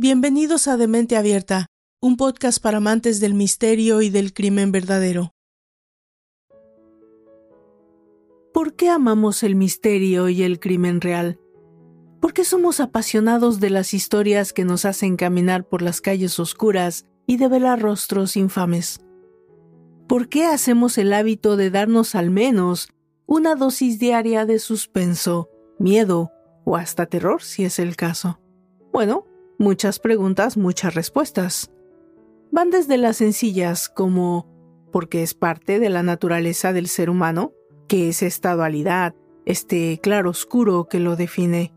Bienvenidos a Demente Abierta, un podcast para amantes del misterio y del crimen verdadero. ¿Por qué amamos el misterio y el crimen real? ¿Por qué somos apasionados de las historias que nos hacen caminar por las calles oscuras y de velar rostros infames? ¿Por qué hacemos el hábito de darnos al menos una dosis diaria de suspenso, miedo o hasta terror si es el caso? Bueno, Muchas preguntas, muchas respuestas. Van desde las sencillas como porque es parte de la naturaleza del ser humano, que es esta dualidad, este claro oscuro que lo define,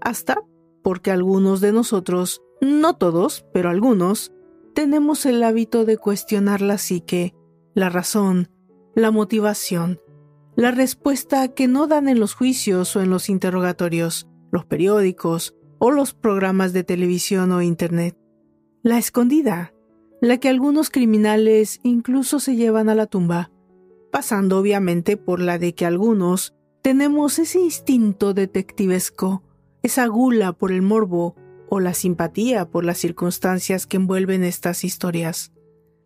hasta porque algunos de nosotros, no todos, pero algunos, tenemos el hábito de cuestionar la psique, la razón, la motivación, la respuesta que no dan en los juicios o en los interrogatorios, los periódicos, o los programas de televisión o Internet. La escondida, la que algunos criminales incluso se llevan a la tumba, pasando obviamente por la de que algunos tenemos ese instinto detectivesco, esa gula por el morbo o la simpatía por las circunstancias que envuelven estas historias.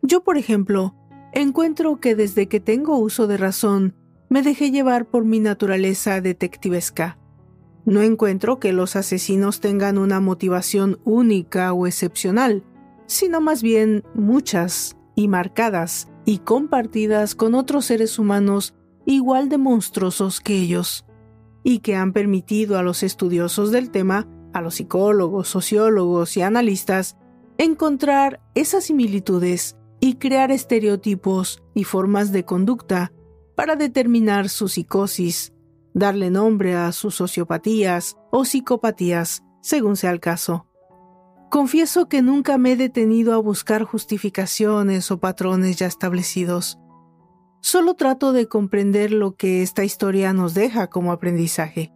Yo, por ejemplo, encuentro que desde que tengo uso de razón, me dejé llevar por mi naturaleza detectivesca. No encuentro que los asesinos tengan una motivación única o excepcional, sino más bien muchas y marcadas y compartidas con otros seres humanos igual de monstruosos que ellos, y que han permitido a los estudiosos del tema, a los psicólogos, sociólogos y analistas, encontrar esas similitudes y crear estereotipos y formas de conducta para determinar su psicosis, darle nombre a sus sociopatías o psicopatías, según sea el caso. Confieso que nunca me he detenido a buscar justificaciones o patrones ya establecidos. Solo trato de comprender lo que esta historia nos deja como aprendizaje.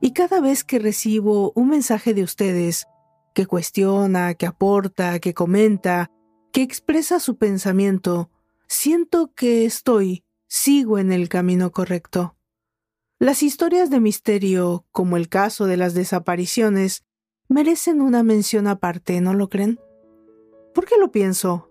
Y cada vez que recibo un mensaje de ustedes, que cuestiona, que aporta, que comenta, que expresa su pensamiento, siento que estoy, sigo en el camino correcto. Las historias de misterio, como el caso de las desapariciones, merecen una mención aparte, ¿no lo creen? ¿Por qué lo pienso?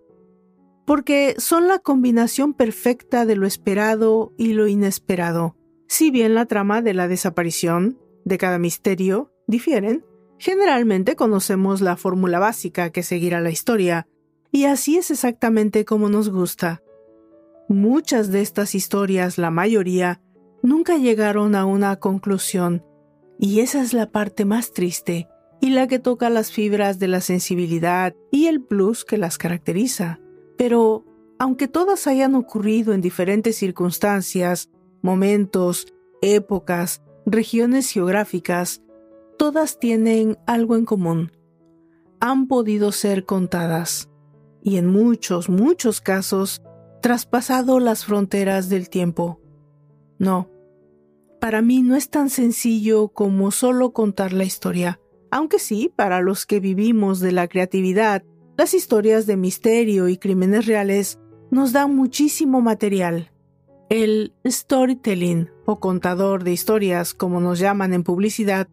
Porque son la combinación perfecta de lo esperado y lo inesperado. Si bien la trama de la desaparición, de cada misterio, difieren, generalmente conocemos la fórmula básica que seguirá la historia, y así es exactamente como nos gusta. Muchas de estas historias, la mayoría, nunca llegaron a una conclusión, y esa es la parte más triste y la que toca las fibras de la sensibilidad y el plus que las caracteriza. Pero, aunque todas hayan ocurrido en diferentes circunstancias, momentos, épocas, regiones geográficas, todas tienen algo en común. Han podido ser contadas y en muchos, muchos casos, traspasado las fronteras del tiempo. No, para mí no es tan sencillo como solo contar la historia, aunque sí, para los que vivimos de la creatividad, las historias de misterio y crímenes reales nos dan muchísimo material. El storytelling, o contador de historias, como nos llaman en publicidad,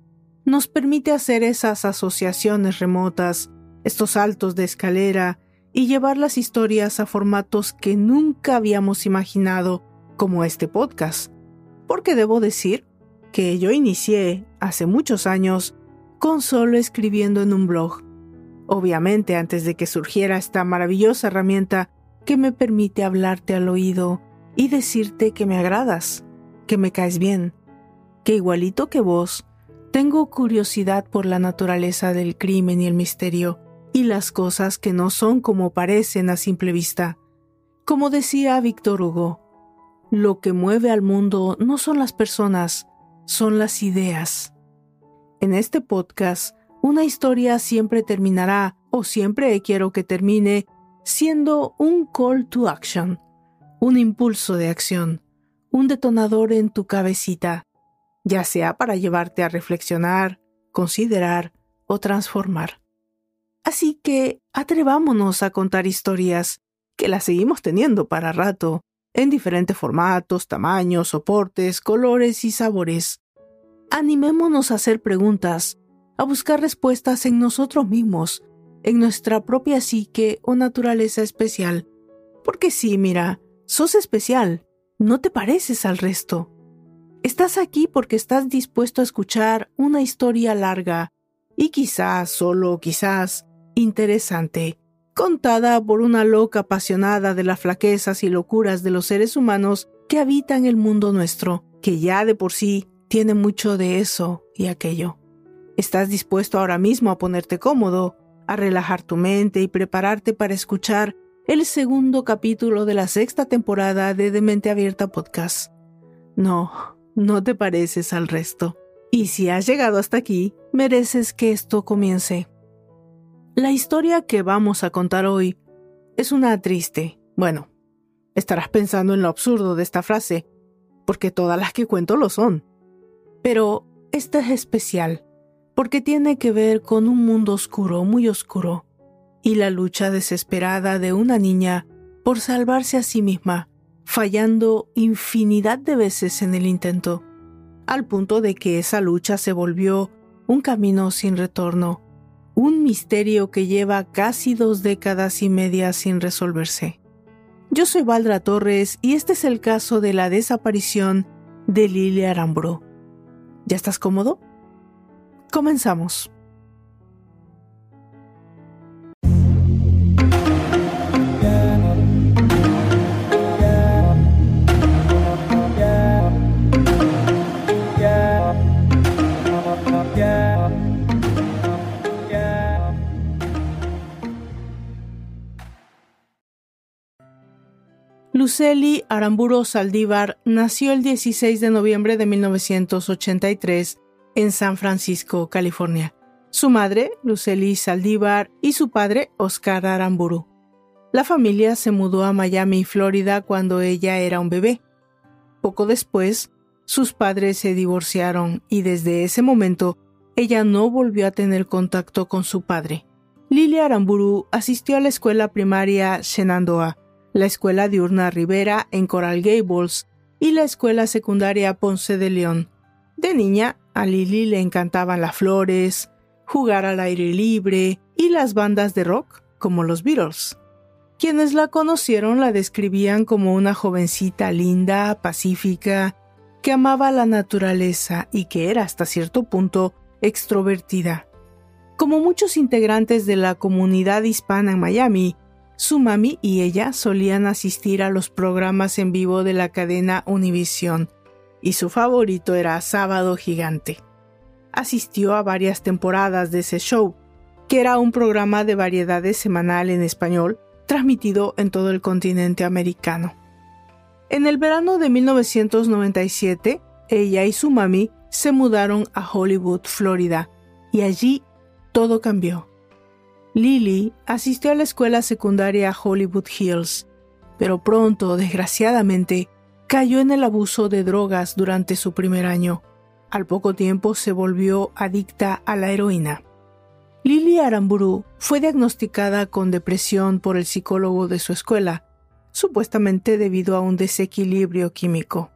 nos permite hacer esas asociaciones remotas, estos saltos de escalera, y llevar las historias a formatos que nunca habíamos imaginado, como este podcast porque debo decir que yo inicié hace muchos años con solo escribiendo en un blog. Obviamente antes de que surgiera esta maravillosa herramienta que me permite hablarte al oído y decirte que me agradas, que me caes bien, que igualito que vos, tengo curiosidad por la naturaleza del crimen y el misterio y las cosas que no son como parecen a simple vista. Como decía Víctor Hugo, lo que mueve al mundo no son las personas, son las ideas. En este podcast, una historia siempre terminará, o siempre quiero que termine, siendo un call to action, un impulso de acción, un detonador en tu cabecita, ya sea para llevarte a reflexionar, considerar o transformar. Así que atrevámonos a contar historias, que las seguimos teniendo para rato, en diferentes formatos, tamaños, soportes, colores y sabores. Animémonos a hacer preguntas, a buscar respuestas en nosotros mismos en nuestra propia psique o naturaleza especial. Porque sí, mira, sos especial, no te pareces al resto. Estás aquí porque estás dispuesto a escuchar una historia larga y quizás, solo quizás, interesante, contada por una loca apasionada de las flaquezas y locuras de los seres humanos que habitan el mundo nuestro, que ya de por sí tiene mucho de eso y aquello. ¿Estás dispuesto ahora mismo a ponerte cómodo, a relajar tu mente y prepararte para escuchar el segundo capítulo de la sexta temporada de Demente Abierta Podcast? No, no te pareces al resto. Y si has llegado hasta aquí, mereces que esto comience. La historia que vamos a contar hoy es una triste. Bueno, estarás pensando en lo absurdo de esta frase, porque todas las que cuento lo son. Pero esta es especial, porque tiene que ver con un mundo oscuro, muy oscuro, y la lucha desesperada de una niña por salvarse a sí misma, fallando infinidad de veces en el intento, al punto de que esa lucha se volvió un camino sin retorno, un misterio que lleva casi dos décadas y media sin resolverse. Yo soy Valdra Torres y este es el caso de la desaparición de Lilia Arambro. ¿Ya estás cómodo? Comenzamos. Luceli Aramburo Saldívar nació el 16 de noviembre de 1983 en San Francisco, California. Su madre, Luceli Saldívar, y su padre, Oscar Aramburu. La familia se mudó a Miami, Florida, cuando ella era un bebé. Poco después, sus padres se divorciaron y desde ese momento ella no volvió a tener contacto con su padre. Lilia Aramburu asistió a la escuela primaria Shenandoah, la escuela diurna Rivera en Coral Gables y la escuela secundaria Ponce de León. De niña, a Lily le encantaban las flores, jugar al aire libre y las bandas de rock, como los Beatles. Quienes la conocieron la describían como una jovencita linda, pacífica, que amaba la naturaleza y que era hasta cierto punto extrovertida. Como muchos integrantes de la comunidad hispana en Miami, su mami y ella solían asistir a los programas en vivo de la cadena Univision, y su favorito era Sábado Gigante. Asistió a varias temporadas de ese show, que era un programa de variedades semanal en español, transmitido en todo el continente americano. En el verano de 1997, ella y su mami se mudaron a Hollywood, Florida, y allí todo cambió. Lily asistió a la escuela secundaria Hollywood Hills, pero pronto, desgraciadamente, cayó en el abuso de drogas durante su primer año. Al poco tiempo se volvió adicta a la heroína. Lily Aramburu fue diagnosticada con depresión por el psicólogo de su escuela, supuestamente debido a un desequilibrio químico.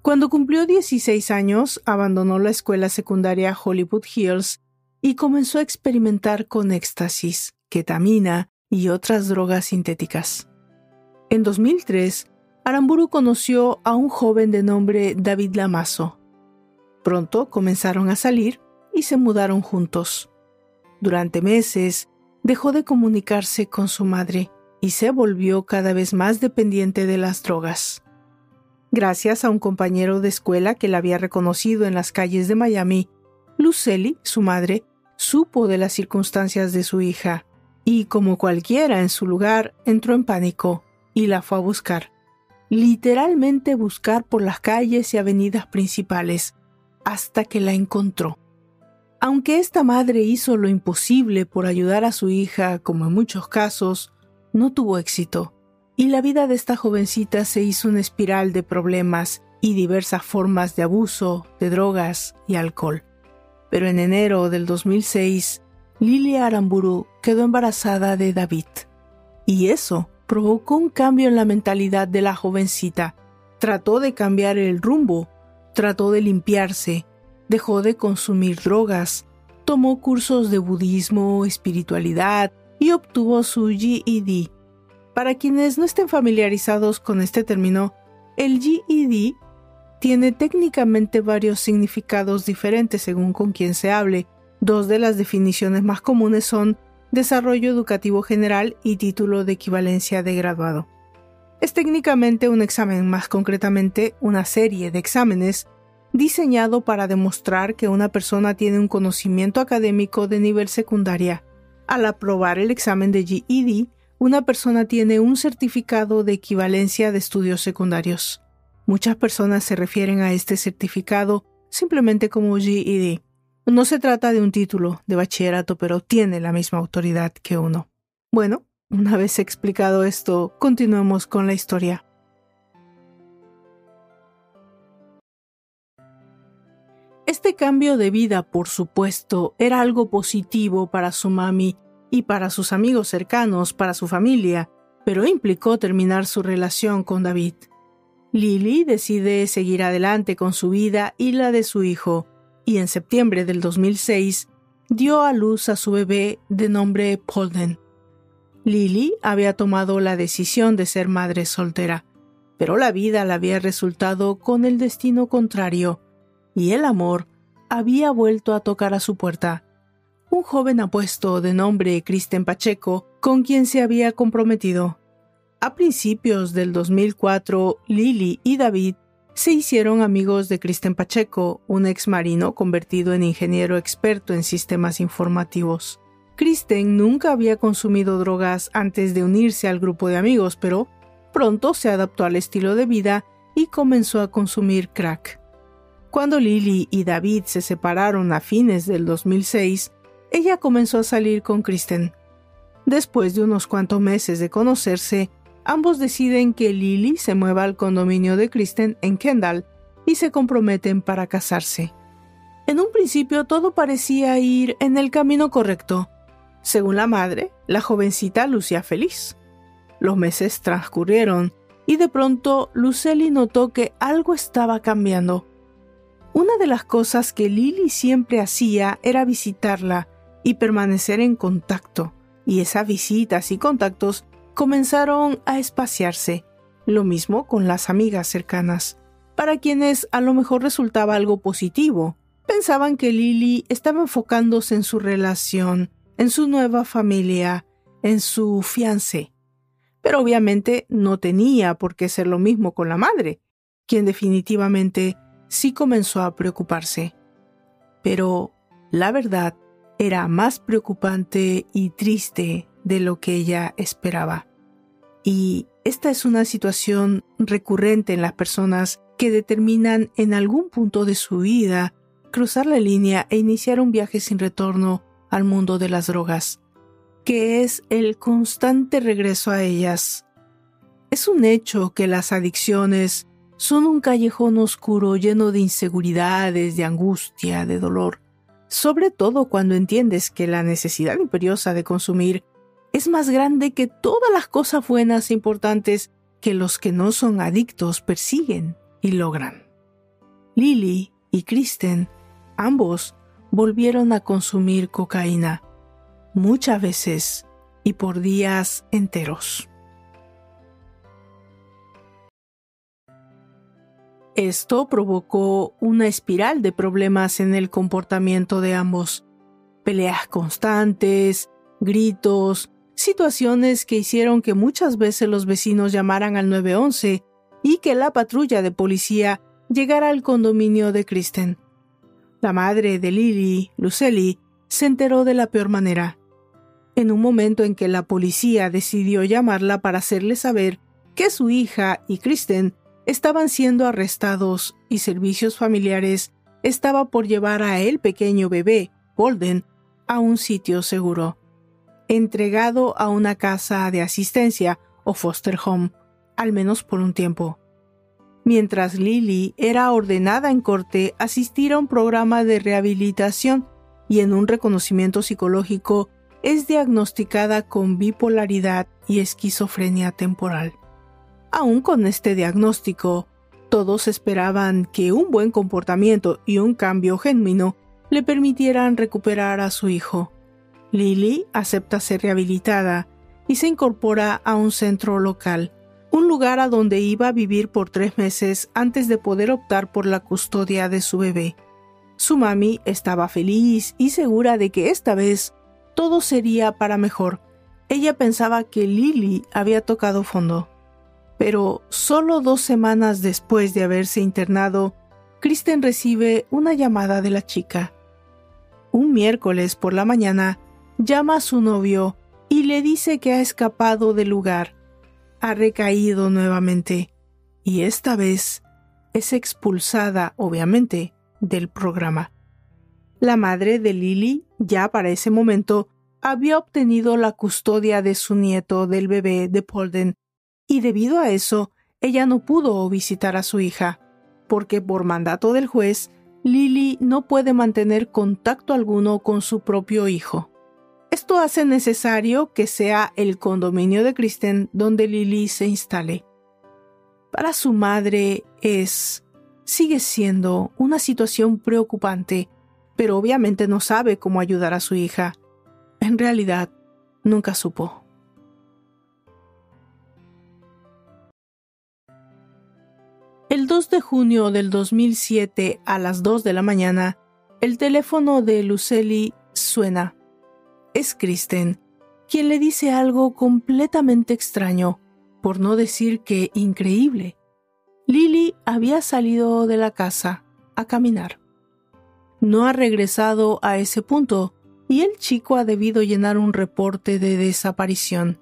Cuando cumplió 16 años, abandonó la escuela secundaria Hollywood Hills y comenzó a experimentar con éxtasis, ketamina y otras drogas sintéticas. En 2003, Aramburu conoció a un joven de nombre David Lamazo. Pronto comenzaron a salir y se mudaron juntos. Durante meses, dejó de comunicarse con su madre y se volvió cada vez más dependiente de las drogas. Gracias a un compañero de escuela que la había reconocido en las calles de Miami, Lucely, su madre, supo de las circunstancias de su hija y, como cualquiera en su lugar, entró en pánico y la fue a buscar. Literalmente buscar por las calles y avenidas principales hasta que la encontró. Aunque esta madre hizo lo imposible por ayudar a su hija, como en muchos casos, no tuvo éxito, y la vida de esta jovencita se hizo una espiral de problemas y diversas formas de abuso, de drogas y alcohol. Pero en enero del 2006, Lilia Aramburu quedó embarazada de David. Y eso provocó un cambio en la mentalidad de la jovencita. Trató de cambiar el rumbo, trató de limpiarse, dejó de consumir drogas, tomó cursos de budismo, espiritualidad y obtuvo su GED. Para quienes no estén familiarizados con este término, el GED tiene técnicamente varios significados diferentes según con quien se hable. Dos de las definiciones más comunes son desarrollo educativo general y título de equivalencia de graduado. Es técnicamente un examen, más concretamente una serie de exámenes diseñado para demostrar que una persona tiene un conocimiento académico de nivel secundaria. Al aprobar el examen de GED, una persona tiene un certificado de equivalencia de estudios secundarios. Muchas personas se refieren a este certificado simplemente como GED. No se trata de un título de bachillerato, pero tiene la misma autoridad que uno. Bueno, una vez explicado esto, continuemos con la historia. Este cambio de vida, por supuesto, era algo positivo para su mami y para sus amigos cercanos, para su familia, pero implicó terminar su relación con David. Lily decide seguir adelante con su vida y la de su hijo, y en septiembre del 2006 dio a luz a su bebé de nombre Polden. Lily había tomado la decisión de ser madre soltera, pero la vida le había resultado con el destino contrario y el amor había vuelto a tocar a su puerta. Un joven apuesto de nombre Kristen Pacheco, con quien se había comprometido. A principios del 2004, Lily y David se hicieron amigos de Kristen Pacheco, un ex marino convertido en ingeniero experto en sistemas informativos. Kristen nunca había consumido drogas antes de unirse al grupo de amigos, pero pronto se adaptó al estilo de vida y comenzó a consumir crack. Cuando Lily y David se separaron a fines del 2006, ella comenzó a salir con Kristen. Después de unos cuantos meses de conocerse, ambos deciden que Lily se mueva al condominio de Kristen en Kendall y se comprometen para casarse. En un principio todo parecía ir en el camino correcto. Según la madre, la jovencita lucía feliz. Los meses transcurrieron y de pronto Lucely notó que algo estaba cambiando. Una de las cosas que Lily siempre hacía era visitarla y permanecer en contacto, y esas visitas y contactos comenzaron a espaciarse, lo mismo con las amigas cercanas, para quienes a lo mejor resultaba algo positivo. Pensaban que Lily estaba enfocándose en su relación, en su nueva familia, en su fiancé. Pero obviamente no tenía por qué ser lo mismo con la madre, quien definitivamente sí comenzó a preocuparse. Pero la verdad era más preocupante y triste de lo que ella esperaba. Y esta es una situación recurrente en las personas que determinan en algún punto de su vida cruzar la línea e iniciar un viaje sin retorno al mundo de las drogas, que es el constante regreso a ellas. Es un hecho que las adicciones son un callejón oscuro lleno de inseguridades, de angustia, de dolor, sobre todo cuando entiendes que la necesidad imperiosa de consumir es más grande que todas las cosas buenas e importantes que los que no son adictos persiguen y logran. Lily y Kristen, ambos, volvieron a consumir cocaína, muchas veces y por días enteros. Esto provocó una espiral de problemas en el comportamiento de ambos. Peleas constantes, gritos, situaciones que hicieron que muchas veces los vecinos llamaran al 911 y que la patrulla de policía llegara al condominio de Kristen. La madre de Lily, Lucely, se enteró de la peor manera. En un momento en que la policía decidió llamarla para hacerle saber que su hija y Kristen estaban siendo arrestados y servicios familiares estaba por llevar a el pequeño bebé, Golden, a un sitio seguro, entregado a una casa de asistencia o foster home, al menos por un tiempo. Mientras Lily era ordenada en corte asistir a un programa de rehabilitación y en un reconocimiento psicológico, es diagnosticada con bipolaridad y esquizofrenia temporal. Aún con este diagnóstico, todos esperaban que un buen comportamiento y un cambio genuino le permitieran recuperar a su hijo. Lily acepta ser rehabilitada y se incorpora a un centro local, un lugar a donde iba a vivir por tres meses antes de poder optar por la custodia de su bebé. Su mami estaba feliz y segura de que esta vez todo sería para mejor. Ella pensaba que Lily había tocado fondo. Pero solo dos semanas después de haberse internado, Kristen recibe una llamada de la chica. Un miércoles por la mañana, llama a su novio y le dice que ha escapado del lugar. Ha recaído nuevamente y esta vez es expulsada, obviamente, del programa. La madre de Lily, ya para ese momento, había obtenido la custodia de su nieto del bebé de Polden, y debido a eso, ella no pudo visitar a su hija, porque por mandato del juez, Lily no puede mantener contacto alguno con su propio hijo. Esto hace necesario que sea el condominio de Kristen donde Lily se instale. Para su madre es sigue siendo una situación preocupante, pero obviamente no sabe cómo ayudar a su hija. En realidad, nunca supo. El 2 de junio del 2007 a las 2 de la mañana, el teléfono de Lucely suena. Es Kristen, quien le dice algo completamente extraño, por no decir que increíble. Lily había salido de la casa a caminar. No ha regresado a ese punto y el chico ha debido llenar un reporte de desaparición.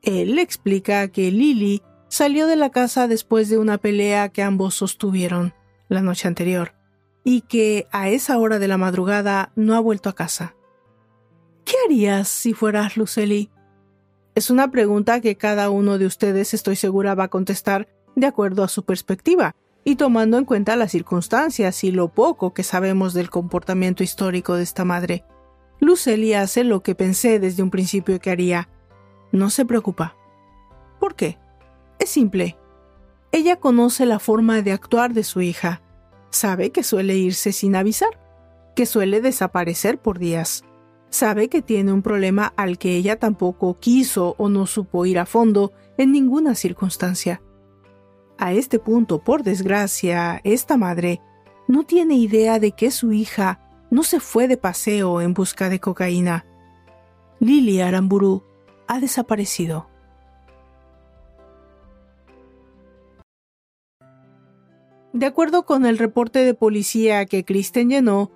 Él explica que Lily salió de la casa después de una pelea que ambos sostuvieron la noche anterior y que a esa hora de la madrugada no ha vuelto a casa. ¿Qué harías si fueras Lucely? Es una pregunta que cada uno de ustedes estoy segura va a contestar de acuerdo a su perspectiva, y tomando en cuenta las circunstancias y lo poco que sabemos del comportamiento histórico de esta madre. Lucely hace lo que pensé desde un principio que haría. No se preocupa. ¿Por qué? Es simple. Ella conoce la forma de actuar de su hija. Sabe que suele irse sin avisar, que suele desaparecer por días. Sabe que tiene un problema al que ella tampoco quiso o no supo ir a fondo en ninguna circunstancia. A este punto, por desgracia, esta madre no tiene idea de que su hija no se fue de paseo en busca de cocaína. Lily Aramburu ha desaparecido. De acuerdo con el reporte de policía que Kristen llenó,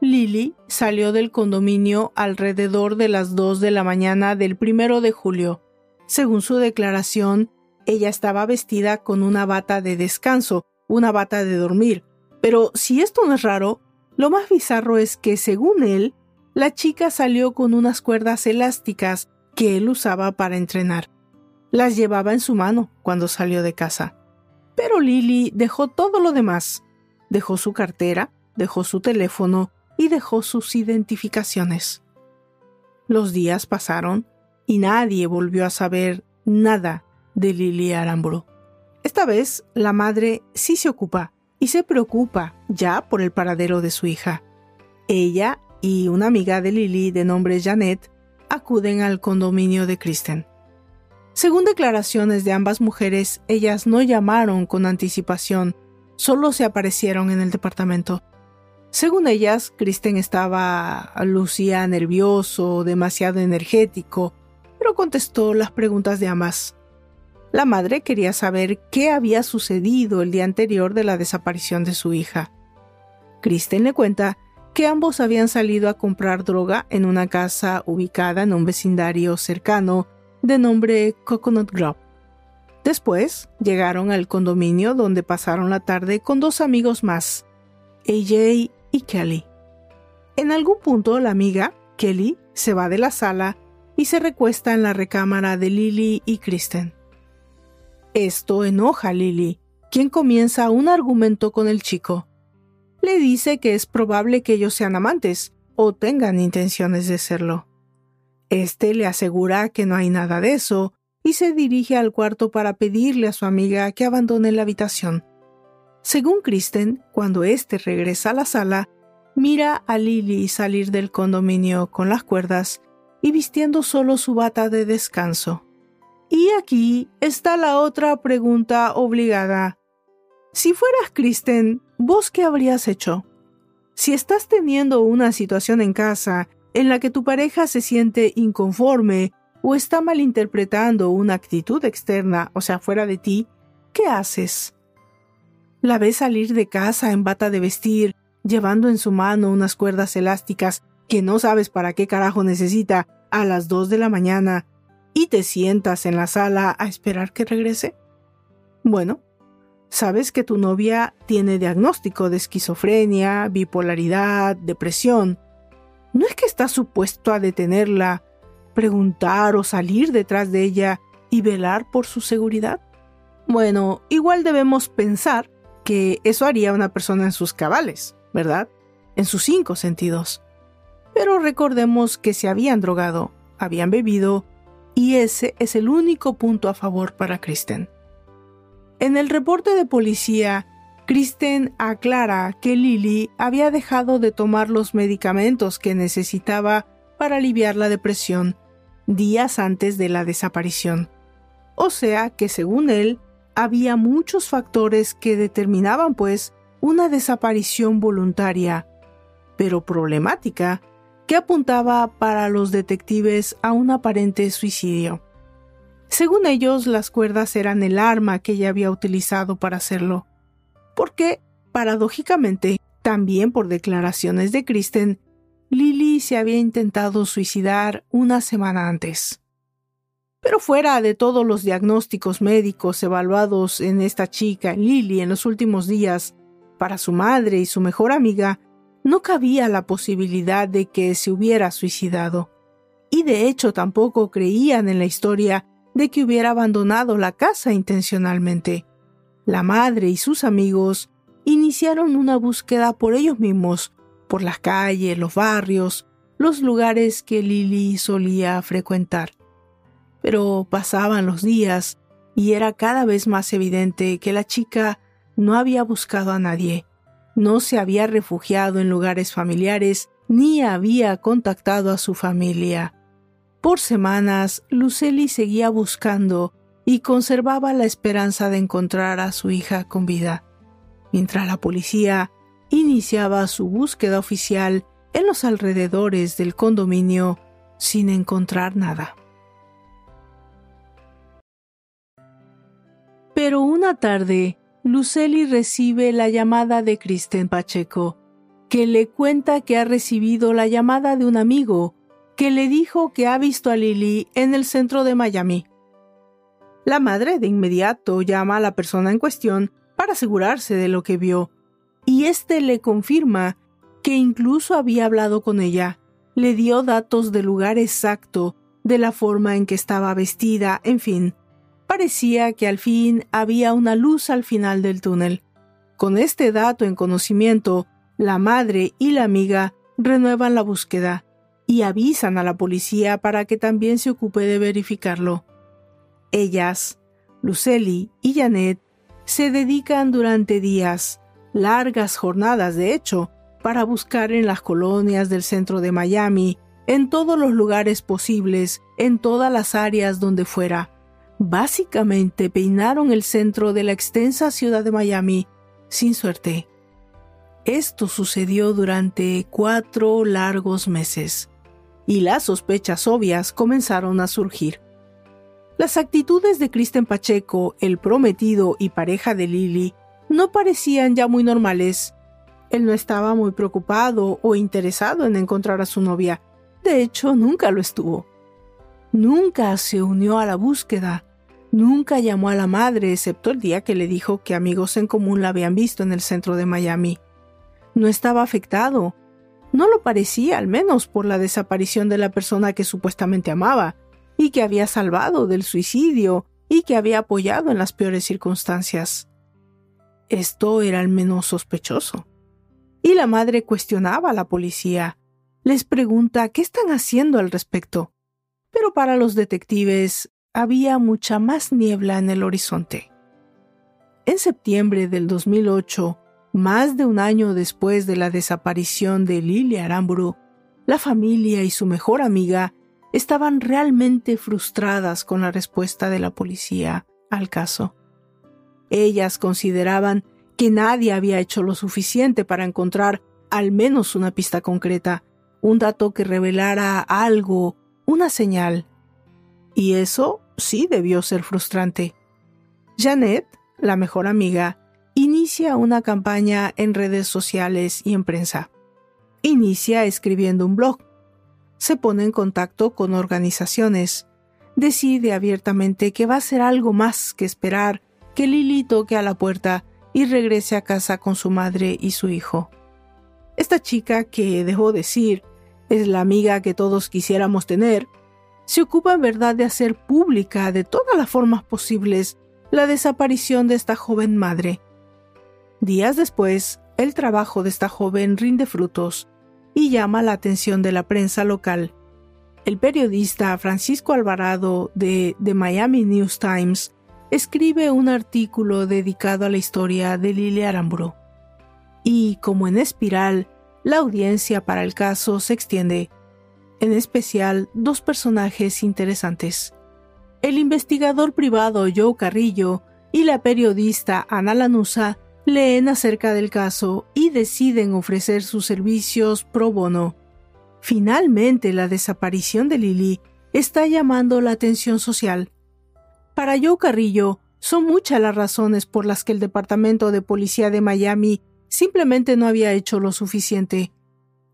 Lily salió del condominio alrededor de las 2 de la mañana del primero de julio. Según su declaración, ella estaba vestida con una bata de descanso, una bata de dormir. Pero si esto no es raro, lo más bizarro es que, según él, la chica salió con unas cuerdas elásticas que él usaba para entrenar. Las llevaba en su mano cuando salió de casa. Pero Lily dejó todo lo demás. Dejó su cartera, dejó su teléfono y dejó sus identificaciones. Los días pasaron y nadie volvió a saber nada de Lily Aramburu. Esta vez la madre sí se ocupa y se preocupa ya por el paradero de su hija. Ella y una amiga de Lily de nombre Janet acuden al condominio de Kristen. Según declaraciones de ambas mujeres, ellas no llamaron con anticipación, solo se aparecieron en el departamento. Según ellas, Kristen estaba lucía nervioso, demasiado energético, pero contestó las preguntas de ambas. La madre quería saber qué había sucedido el día anterior de la desaparición de su hija. Kristen le cuenta que ambos habían salido a comprar droga en una casa ubicada en un vecindario cercano de nombre Coconut Grove. Después llegaron al condominio donde pasaron la tarde con dos amigos más, AJ y Kelly. En algún punto la amiga, Kelly, se va de la sala y se recuesta en la recámara de Lily y Kristen. Esto enoja a Lily, quien comienza un argumento con el chico. Le dice que es probable que ellos sean amantes o tengan intenciones de serlo. Este le asegura que no hay nada de eso y se dirige al cuarto para pedirle a su amiga que abandone la habitación. Según Kristen, cuando éste regresa a la sala, mira a Lily salir del condominio con las cuerdas y vistiendo solo su bata de descanso. Y aquí está la otra pregunta obligada. Si fueras Kristen, ¿vos qué habrías hecho? Si estás teniendo una situación en casa en la que tu pareja se siente inconforme o está malinterpretando una actitud externa, o sea, fuera de ti, ¿qué haces? La ves salir de casa en bata de vestir, llevando en su mano unas cuerdas elásticas que no sabes para qué carajo necesita a las dos de la mañana y te sientas en la sala a esperar que regrese? Bueno, sabes que tu novia tiene diagnóstico de esquizofrenia, bipolaridad, depresión. No es que estás supuesto a detenerla, preguntar o salir detrás de ella y velar por su seguridad. Bueno, igual debemos pensar eso haría una persona en sus cabales, ¿verdad? En sus cinco sentidos. Pero recordemos que se habían drogado, habían bebido, y ese es el único punto a favor para Kristen. En el reporte de policía, Kristen aclara que Lily había dejado de tomar los medicamentos que necesitaba para aliviar la depresión días antes de la desaparición. O sea que según él, había muchos factores que determinaban pues una desaparición voluntaria, pero problemática, que apuntaba para los detectives a un aparente suicidio. Según ellos, las cuerdas eran el arma que ella había utilizado para hacerlo. Porque, paradójicamente, también por declaraciones de Kristen, Lily se había intentado suicidar una semana antes. Pero fuera de todos los diagnósticos médicos evaluados en esta chica, Lily, en los últimos días, para su madre y su mejor amiga, no cabía la posibilidad de que se hubiera suicidado. Y de hecho tampoco creían en la historia de que hubiera abandonado la casa intencionalmente. La madre y sus amigos iniciaron una búsqueda por ellos mismos, por las calles, los barrios, los lugares que Lily solía frecuentar. Pero pasaban los días y era cada vez más evidente que la chica no había buscado a nadie, no se había refugiado en lugares familiares ni había contactado a su familia. Por semanas, Lucely seguía buscando y conservaba la esperanza de encontrar a su hija con vida, mientras la policía iniciaba su búsqueda oficial en los alrededores del condominio sin encontrar nada. Pero una tarde, Lucely recibe la llamada de Kristen Pacheco, que le cuenta que ha recibido la llamada de un amigo que le dijo que ha visto a Lily en el centro de Miami. La madre de inmediato llama a la persona en cuestión para asegurarse de lo que vio, y éste le confirma que incluso había hablado con ella, le dio datos del lugar exacto, de la forma en que estaba vestida, en fin. Parecía que al fin había una luz al final del túnel. Con este dato en conocimiento, la madre y la amiga renuevan la búsqueda y avisan a la policía para que también se ocupe de verificarlo. Ellas, Lucely y Janet, se dedican durante días, largas jornadas de hecho, para buscar en las colonias del centro de Miami, en todos los lugares posibles, en todas las áreas donde fuera. Básicamente peinaron el centro de la extensa ciudad de Miami sin suerte. Esto sucedió durante cuatro largos meses y las sospechas obvias comenzaron a surgir. Las actitudes de Kristen Pacheco, el prometido y pareja de Lily, no parecían ya muy normales. Él no estaba muy preocupado o interesado en encontrar a su novia. De hecho, nunca lo estuvo. Nunca se unió a la búsqueda. Nunca llamó a la madre, excepto el día que le dijo que amigos en común la habían visto en el centro de Miami. No estaba afectado, no lo parecía, al menos por la desaparición de la persona que supuestamente amaba, y que había salvado del suicidio, y que había apoyado en las peores circunstancias. Esto era al menos sospechoso. Y la madre cuestionaba a la policía. Les pregunta qué están haciendo al respecto. Pero para los detectives había mucha más niebla en el horizonte. En septiembre del 2008, Más de un año después de la desaparición de Lily Aramburu, la familia y su mejor amiga estaban realmente frustradas con la respuesta de la policía al caso. Ellas consideraban que nadie había hecho lo suficiente para encontrar al menos una pista concreta, un dato que revelara algo, una señal. Y eso sí debió ser frustrante. Janet, la mejor amiga, inicia una campaña en redes sociales y en prensa. Inicia escribiendo un blog. Se pone en contacto con organizaciones. Decide abiertamente que va a ser algo más que esperar que Lily toque a la puerta y regrese a casa con su madre y su hijo. Esta chica que dejó decir es la amiga que todos quisiéramos tener, se ocupa en verdad de hacer pública de todas las formas posibles la desaparición de esta joven madre. Días después, el trabajo de esta joven rinde frutos y llama la atención de la prensa local. El periodista Francisco Alvarado de The Miami News Times escribe un artículo dedicado a la historia de Lily Aramburu y, como en espiral, la audiencia para el caso se extiende, en especial dos personajes interesantes. El investigador privado Joe Carrillo y la periodista Ana Lanusa leen acerca del caso y deciden ofrecer sus servicios pro bono. Finalmente, la desaparición de Lily está llamando la atención social. Para Joe Carrillo, son muchas las razones por las que el Departamento de Policía de Miami simplemente no había hecho lo suficiente.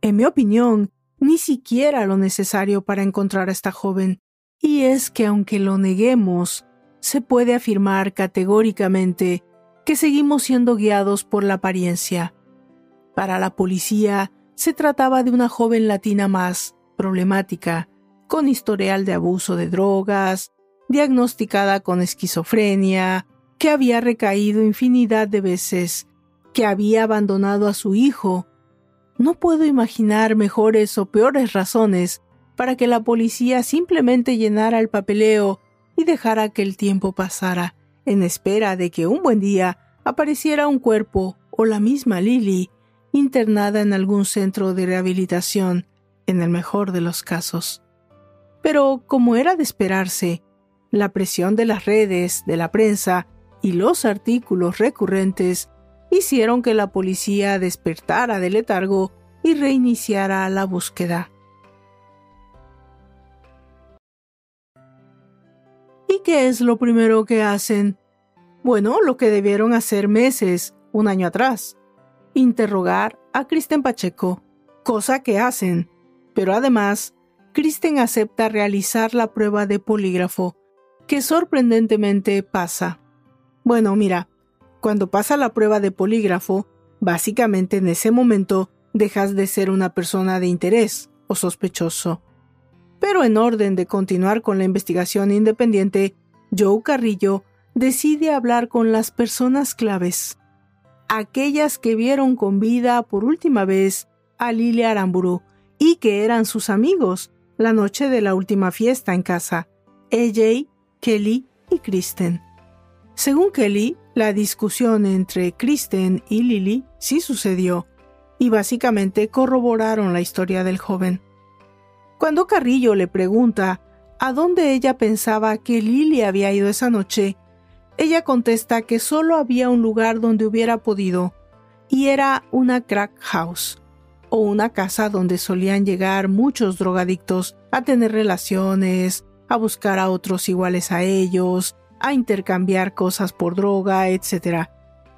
En mi opinión, ni siquiera lo necesario para encontrar a esta joven. Y es que aunque lo neguemos, se puede afirmar categóricamente que seguimos siendo guiados por la apariencia. Para la policía, se trataba de una joven latina más problemática, con historial de abuso de drogas, diagnosticada con esquizofrenia, que había recaído infinidad de veces que había abandonado a su hijo. No puedo imaginar mejores o peores razones para que la policía simplemente llenara el papeleo y dejara que el tiempo pasara, en espera de que un buen día apareciera un cuerpo o la misma Lily internada en algún centro de rehabilitación, en el mejor de los casos. Pero, como era de esperarse, la presión de las redes, de la prensa y los artículos recurrentes hicieron que la policía despertara del letargo y reiniciara la búsqueda. ¿Y qué es lo primero que hacen? Bueno, lo que debieron hacer meses, un año atrás. Interrogar a Kristen Pacheco, cosa que hacen. Pero además, Kristen acepta realizar la prueba de polígrafo, que sorprendentemente pasa. Bueno, mira, cuando pasa la prueba de polígrafo, básicamente en ese momento dejas de ser una persona de interés o sospechoso. Pero en orden de continuar con la investigación independiente, Joe Carrillo decide hablar con las personas claves, aquellas que vieron con vida por última vez a Lily Aramburu y que eran sus amigos la noche de la última fiesta en casa, AJ, Kelly y Kristen. Según Kelly, la discusión entre Kristen y Lily sí sucedió, y básicamente corroboraron la historia del joven. Cuando Carrillo le pregunta a dónde ella pensaba que Lily había ido esa noche, ella contesta que solo había un lugar donde hubiera podido, y era una crack house, o una casa donde solían llegar muchos drogadictos a tener relaciones, a buscar a otros iguales a ellos, a intercambiar cosas por droga, etc.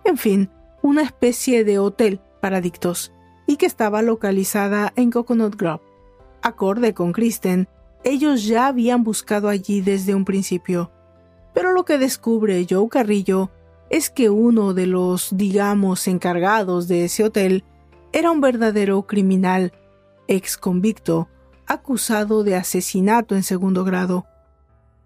En fin, una especie de hotel para adictos, y que estaba localizada en Coconut Grove. Acorde con Kristen, ellos ya habían buscado allí desde un principio. Pero lo que descubre Joe Carrillo es que uno de los, digamos, encargados de ese hotel era un verdadero criminal, ex convicto, acusado de asesinato en segundo grado.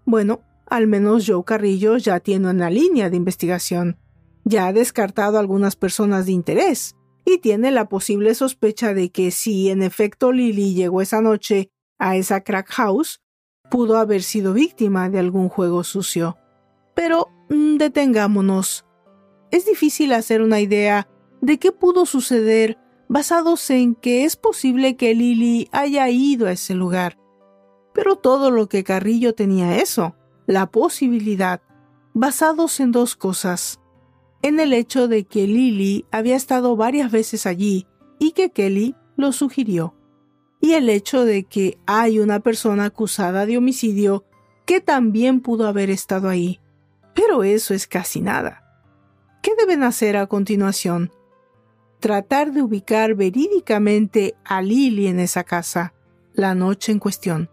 Bueno, al menos Joe Carrillo ya tiene una línea de investigación. Ya ha descartado algunas personas de interés y tiene la posible sospecha de que si en efecto Lily llegó esa noche a esa crack house, pudo haber sido víctima de algún juego sucio. Pero mm, detengámonos. Es difícil hacer una idea de qué pudo suceder basados en que es posible que Lily haya ido a ese lugar. Pero todo lo que Carrillo tenía eso, la posibilidad, basados en dos cosas. En el hecho de que Lily había estado varias veces allí y que Kelly lo sugirió. Y el hecho de que hay una persona acusada de homicidio que también pudo haber estado ahí. Pero eso es casi nada. ¿Qué deben hacer a continuación? Tratar de ubicar verídicamente a Lily en esa casa, la noche en cuestión.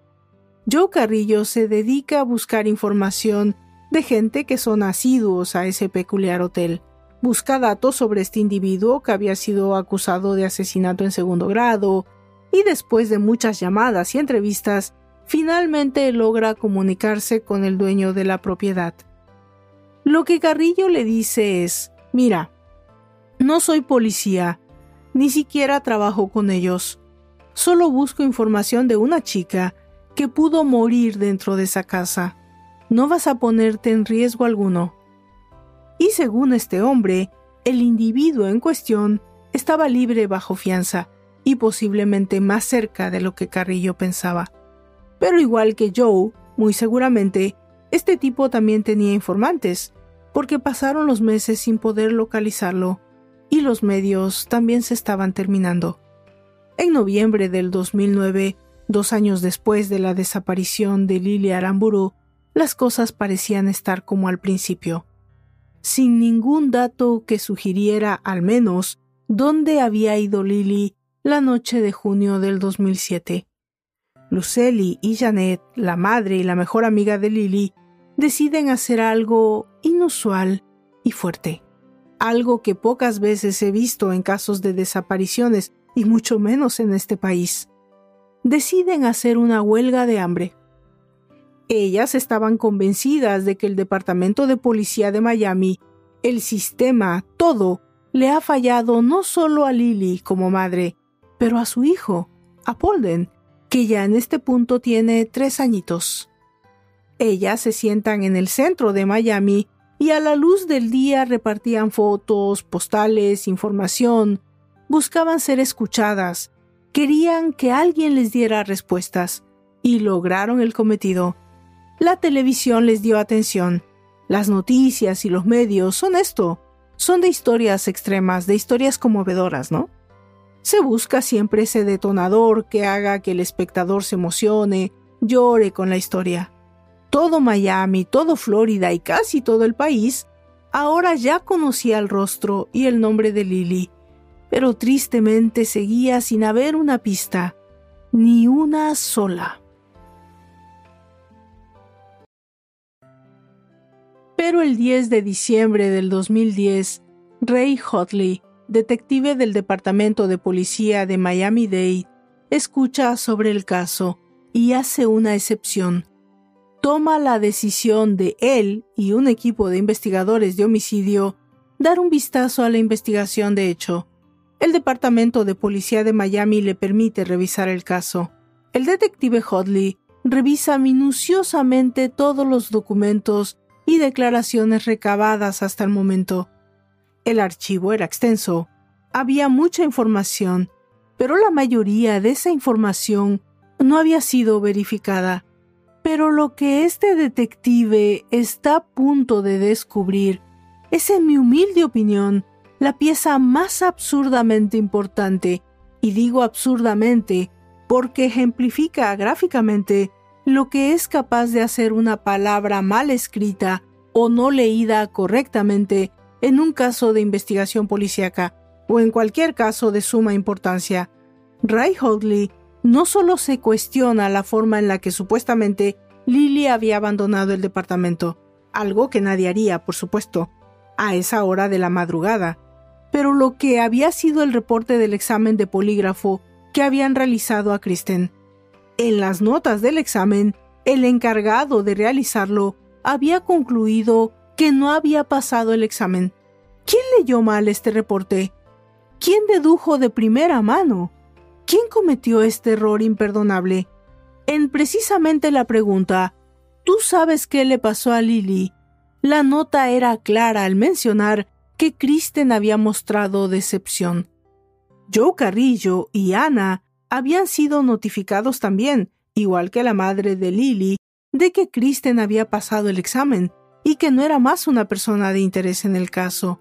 Joe Carrillo se dedica a buscar información de gente que son asiduos a ese peculiar hotel. Busca datos sobre este individuo que había sido acusado de asesinato en segundo grado, y después de muchas llamadas y entrevistas, finalmente logra comunicarse con el dueño de la propiedad. Lo que Carrillo le dice es, mira, no soy policía, ni siquiera trabajo con ellos, solo busco información de una chica que pudo morir dentro de esa casa. No vas a ponerte en riesgo alguno. Y según este hombre, el individuo en cuestión estaba libre bajo fianza y posiblemente más cerca de lo que Carrillo pensaba. Pero igual que Joe, muy seguramente, este tipo también tenía informantes, porque pasaron los meses sin poder localizarlo y los medios también se estaban terminando. En noviembre del 2009, dos años después de la desaparición de Lily Aramburu, las cosas parecían estar como al principio, sin ningún dato que sugiriera al menos dónde había ido Lily la noche de junio del 2007. Lucely y Janet, la madre y la mejor amiga de Lily, deciden hacer algo inusual y fuerte. Algo que pocas veces he visto en casos de desapariciones y mucho menos en este país. Deciden hacer una huelga de hambre. Ellas estaban convencidas de que el Departamento de Policía de Miami, el sistema, todo, le ha fallado no solo a Lily como madre, pero a su hijo, a Polden, que ya en este punto tiene tres añitos. Ellas se sientan en el centro de Miami y a la luz del día repartían fotos, postales, información, buscaban ser escuchadas, querían que alguien les diera respuestas y lograron el cometido. La televisión les dio atención. Las noticias y los medios son esto, son de historias extremas, de historias conmovedoras, ¿no? Se busca siempre ese detonador que haga que el espectador se emocione, llore con la historia todo Miami, todo Florida y casi todo el país, ahora ya conocía el rostro y el nombre de Lily, pero tristemente seguía sin haber una pista, ni una sola. Pero el 10 de diciembre del 2010, Ray Hotley, detective del Departamento de Policía de Miami-Dade, escucha sobre el caso y hace una excepción toma la decisión de él y un equipo de investigadores de homicidio dar un vistazo a la investigación de hecho. El Departamento de Policía de Miami le permite revisar el caso. El detective Hodley revisa minuciosamente todos los documentos y declaraciones recabadas hasta el momento. El archivo era extenso. Había mucha información, pero la mayoría de esa información no había sido verificada. Pero lo que este detective está a punto de descubrir es, en mi humilde opinión, la pieza más absurdamente importante, y digo absurdamente porque ejemplifica gráficamente lo que es capaz de hacer una palabra mal escrita o no leída correctamente en un caso de investigación policíaca o en cualquier caso de suma importancia. Ray Hogley no solo se cuestiona la forma en la que supuestamente Lily había abandonado el departamento, algo que nadie haría, por supuesto, a esa hora de la madrugada, pero lo que había sido el reporte del examen de polígrafo que habían realizado a Kristen. En las notas del examen, el encargado de realizarlo había concluido que no había pasado el examen. ¿Quién leyó mal este reporte? ¿Quién dedujo de primera mano? ¿Quién cometió este error imperdonable? En precisamente la pregunta, ¿tú sabes qué le pasó a Lily? La nota era clara al mencionar que Kristen había mostrado decepción. Joe Carrillo y Ana habían sido notificados también, igual que la madre de Lily, de que Kristen había pasado el examen y que no era más una persona de interés en el caso.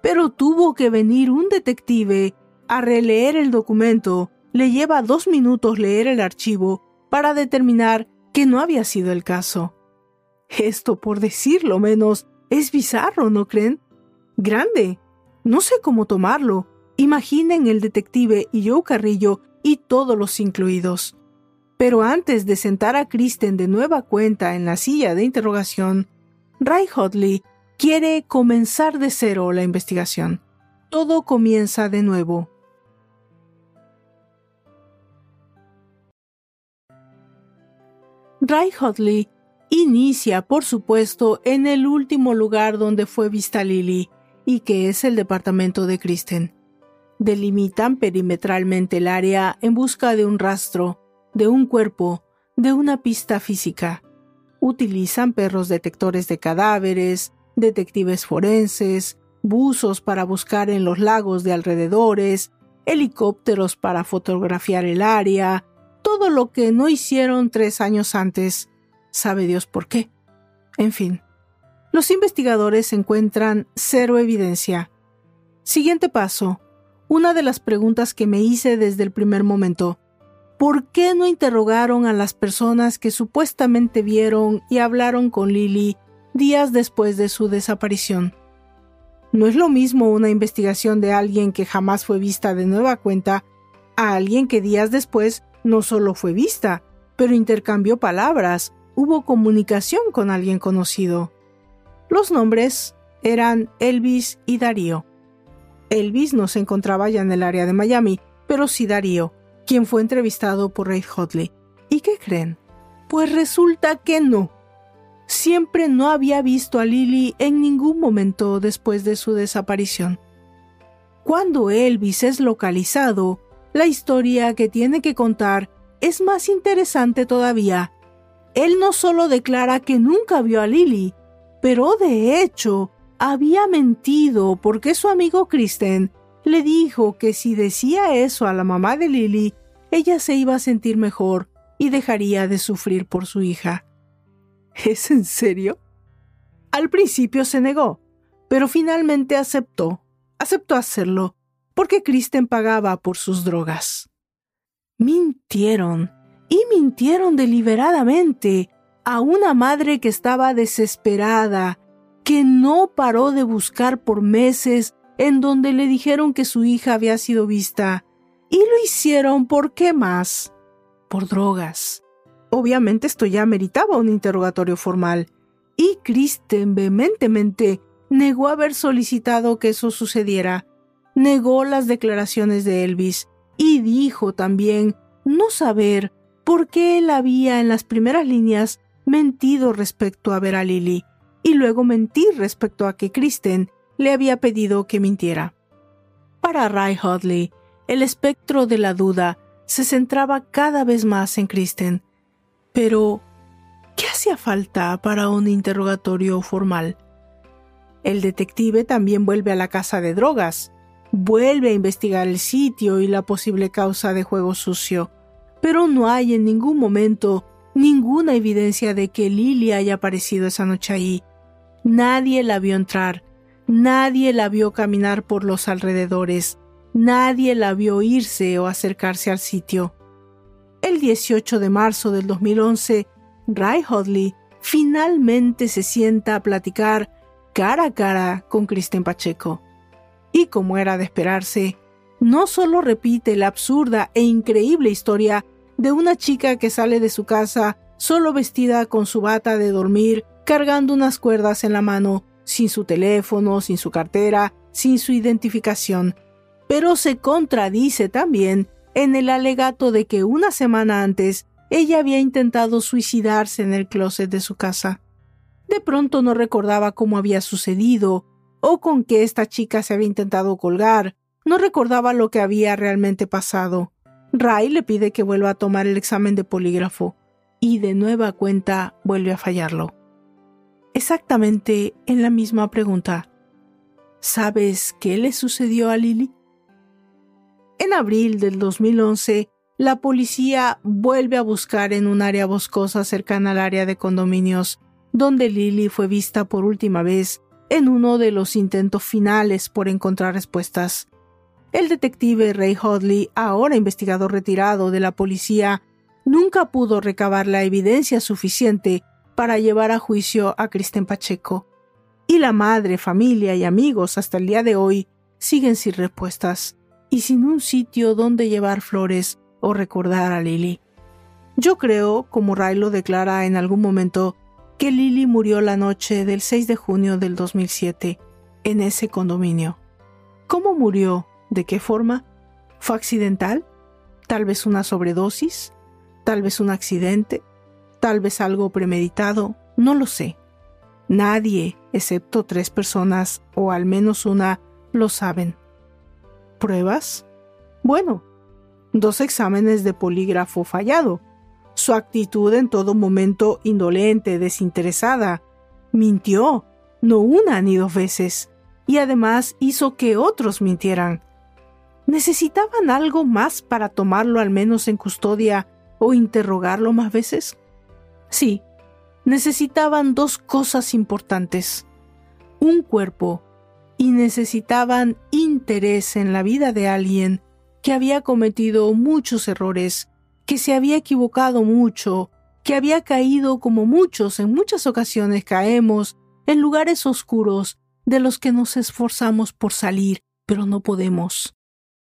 Pero tuvo que venir un detective a releer el documento. Le lleva dos minutos leer el archivo para determinar que no había sido el caso. Esto, por decirlo menos, es bizarro, ¿no creen? Grande. No sé cómo tomarlo. Imaginen el detective y Joe Carrillo y todos los incluidos. Pero antes de sentar a Kristen de nueva cuenta en la silla de interrogación, Ray Hotley quiere comenzar de cero la investigación. Todo comienza de nuevo. Ray Hotley inicia, por supuesto, en el último lugar donde fue vista Lily, y que es el departamento de Kristen. Delimitan perimetralmente el área en busca de un rastro, de un cuerpo, de una pista física. Utilizan perros detectores de cadáveres, detectives forenses, buzos para buscar en los lagos de alrededores, helicópteros para fotografiar el área, todo lo que no hicieron tres años antes. Sabe Dios por qué. En fin, los investigadores encuentran cero evidencia. Siguiente paso. Una de las preguntas que me hice desde el primer momento. ¿Por qué no interrogaron a las personas que supuestamente vieron y hablaron con Lily días después de su desaparición? No es lo mismo una investigación de alguien que jamás fue vista de nueva cuenta a alguien que días después no solo fue vista, pero intercambió palabras, hubo comunicación con alguien conocido. Los nombres eran Elvis y Darío. Elvis no se encontraba ya en el área de Miami, pero sí Darío, quien fue entrevistado por Ray Hotley. ¿Y qué creen? Pues resulta que no. Siempre no había visto a Lily en ningún momento después de su desaparición. Cuando Elvis es localizado, la historia que tiene que contar es más interesante todavía. Él no solo declara que nunca vio a Lily, pero de hecho había mentido porque su amigo Kristen le dijo que si decía eso a la mamá de Lily, ella se iba a sentir mejor y dejaría de sufrir por su hija. ¿Es en serio? Al principio se negó, pero finalmente aceptó. Aceptó hacerlo, porque Kristen pagaba por sus drogas. Mintieron, y mintieron deliberadamente, a una madre que estaba desesperada, que no paró de buscar por meses en donde le dijeron que su hija había sido vista. Y lo hicieron por qué más? Por drogas. Obviamente esto ya meritaba un interrogatorio formal. Y Kristen vehementemente negó haber solicitado que eso sucediera. Negó las declaraciones de Elvis y dijo también no saber por qué él había en las primeras líneas mentido respecto a ver a Lily y luego mentir respecto a que Kristen le había pedido que mintiera. Para Ray Hodley, el espectro de la duda se centraba cada vez más en Kristen. Pero, ¿qué hacía falta para un interrogatorio formal? El detective también vuelve a la casa de drogas, vuelve a investigar el sitio y la posible causa de juego sucio, pero no hay en ningún momento ninguna evidencia de que Lily haya aparecido esa noche ahí. Nadie la vio entrar, nadie la vio caminar por los alrededores, nadie la vio irse o acercarse al sitio. El 18 de marzo del 2011, Ray Hodley finalmente se sienta a platicar cara a cara con Kristen Pacheco. Y como era de esperarse, no solo repite la absurda e increíble historia de una chica que sale de su casa solo vestida con su bata de dormir, cargando unas cuerdas en la mano, sin su teléfono, sin su cartera, sin su identificación. Pero se contradice también en el alegato de que una semana antes ella había intentado suicidarse en el closet de su casa. De pronto no recordaba cómo había sucedido, o con qué esta chica se había intentado colgar, no recordaba lo que había realmente pasado. Ray le pide que vuelva a tomar el examen de polígrafo y de nueva cuenta vuelve a fallarlo. Exactamente en la misma pregunta. ¿Sabes qué le sucedió a Lily? En abril del 2011, la policía vuelve a buscar en un área boscosa cercana al área de condominios, donde Lily fue vista por última vez en uno de los intentos finales por encontrar respuestas. El detective Ray Hodley, ahora investigador retirado de la policía, nunca pudo recabar la evidencia suficiente para llevar a juicio a Kristen Pacheco. Y la madre, familia y amigos hasta el día de hoy siguen sin respuestas y sin un sitio donde llevar flores o recordar a Lily. Yo creo, como Ray lo declara en algún momento, que Lily murió la noche del 6 de junio del 2007 en ese condominio. ¿Cómo murió? ¿De qué forma? ¿Fue accidental? ¿Tal vez una sobredosis? ¿Tal vez un accidente? ¿Tal vez algo premeditado? No lo sé. Nadie, excepto tres personas, o al menos una, lo saben. ¿Pruebas? Bueno, dos exámenes de polígrafo fallado, su actitud en todo momento indolente, desinteresada. Mintió, no una ni dos veces, y además hizo que otros mintieran. ¿Necesitaban algo más para tomarlo al menos en custodia o interrogarlo más veces? Sí, necesitaban dos cosas importantes. Un cuerpo y necesitaban interés en la vida de alguien que había cometido muchos errores, que se había equivocado mucho, que había caído como muchos en muchas ocasiones caemos en lugares oscuros de los que nos esforzamos por salir, pero no podemos.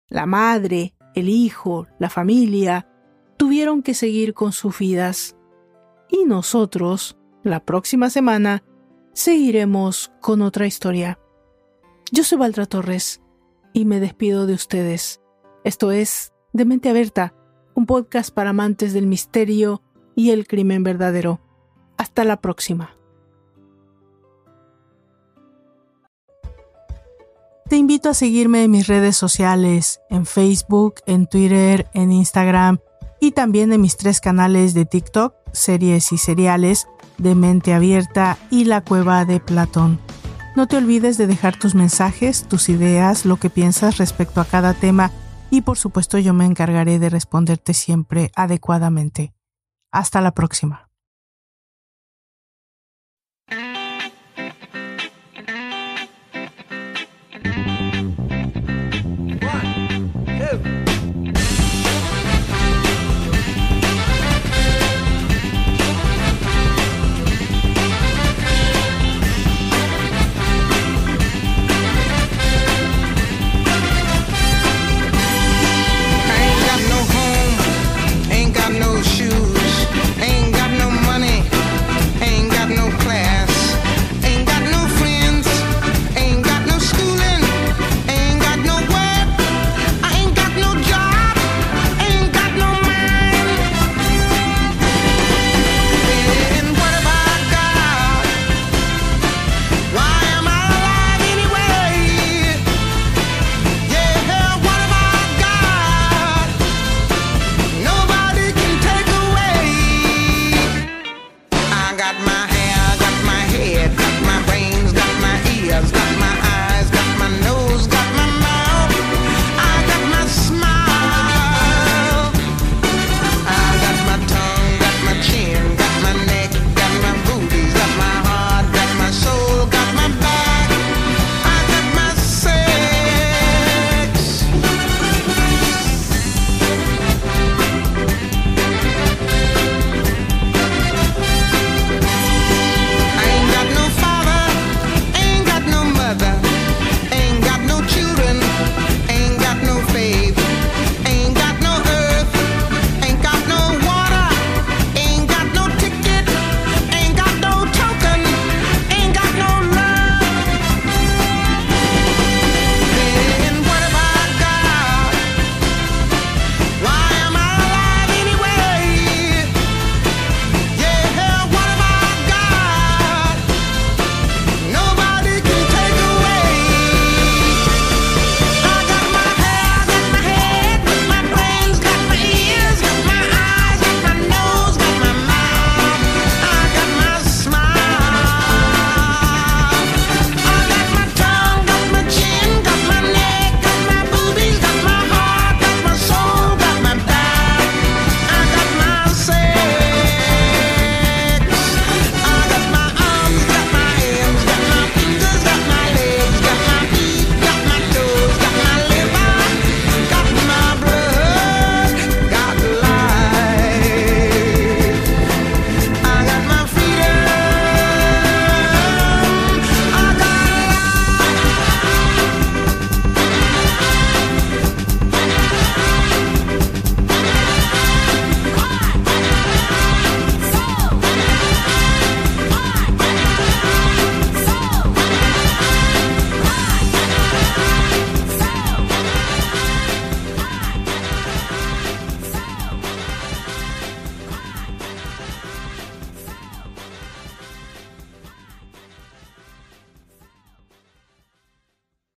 La madre, el hijo, la familia, tuvieron que seguir con sus vidas. Y nosotros, la próxima semana, seguiremos con otra historia. Yo soy Valdra Torres y me despido de ustedes. Esto es De Mente Abierta, un podcast para amantes del misterio y el crimen verdadero. Hasta la próxima. Te invito a seguirme en mis redes sociales, en Facebook, en Twitter, en Instagram y también en mis tres canales de TikTok, series y seriales, de Mente Abierta y La Cueva de Platón. No te olvides de dejar tus mensajes, tus ideas, lo que piensas respecto a cada tema y por supuesto yo me encargaré de responderte siempre adecuadamente. Hasta la próxima.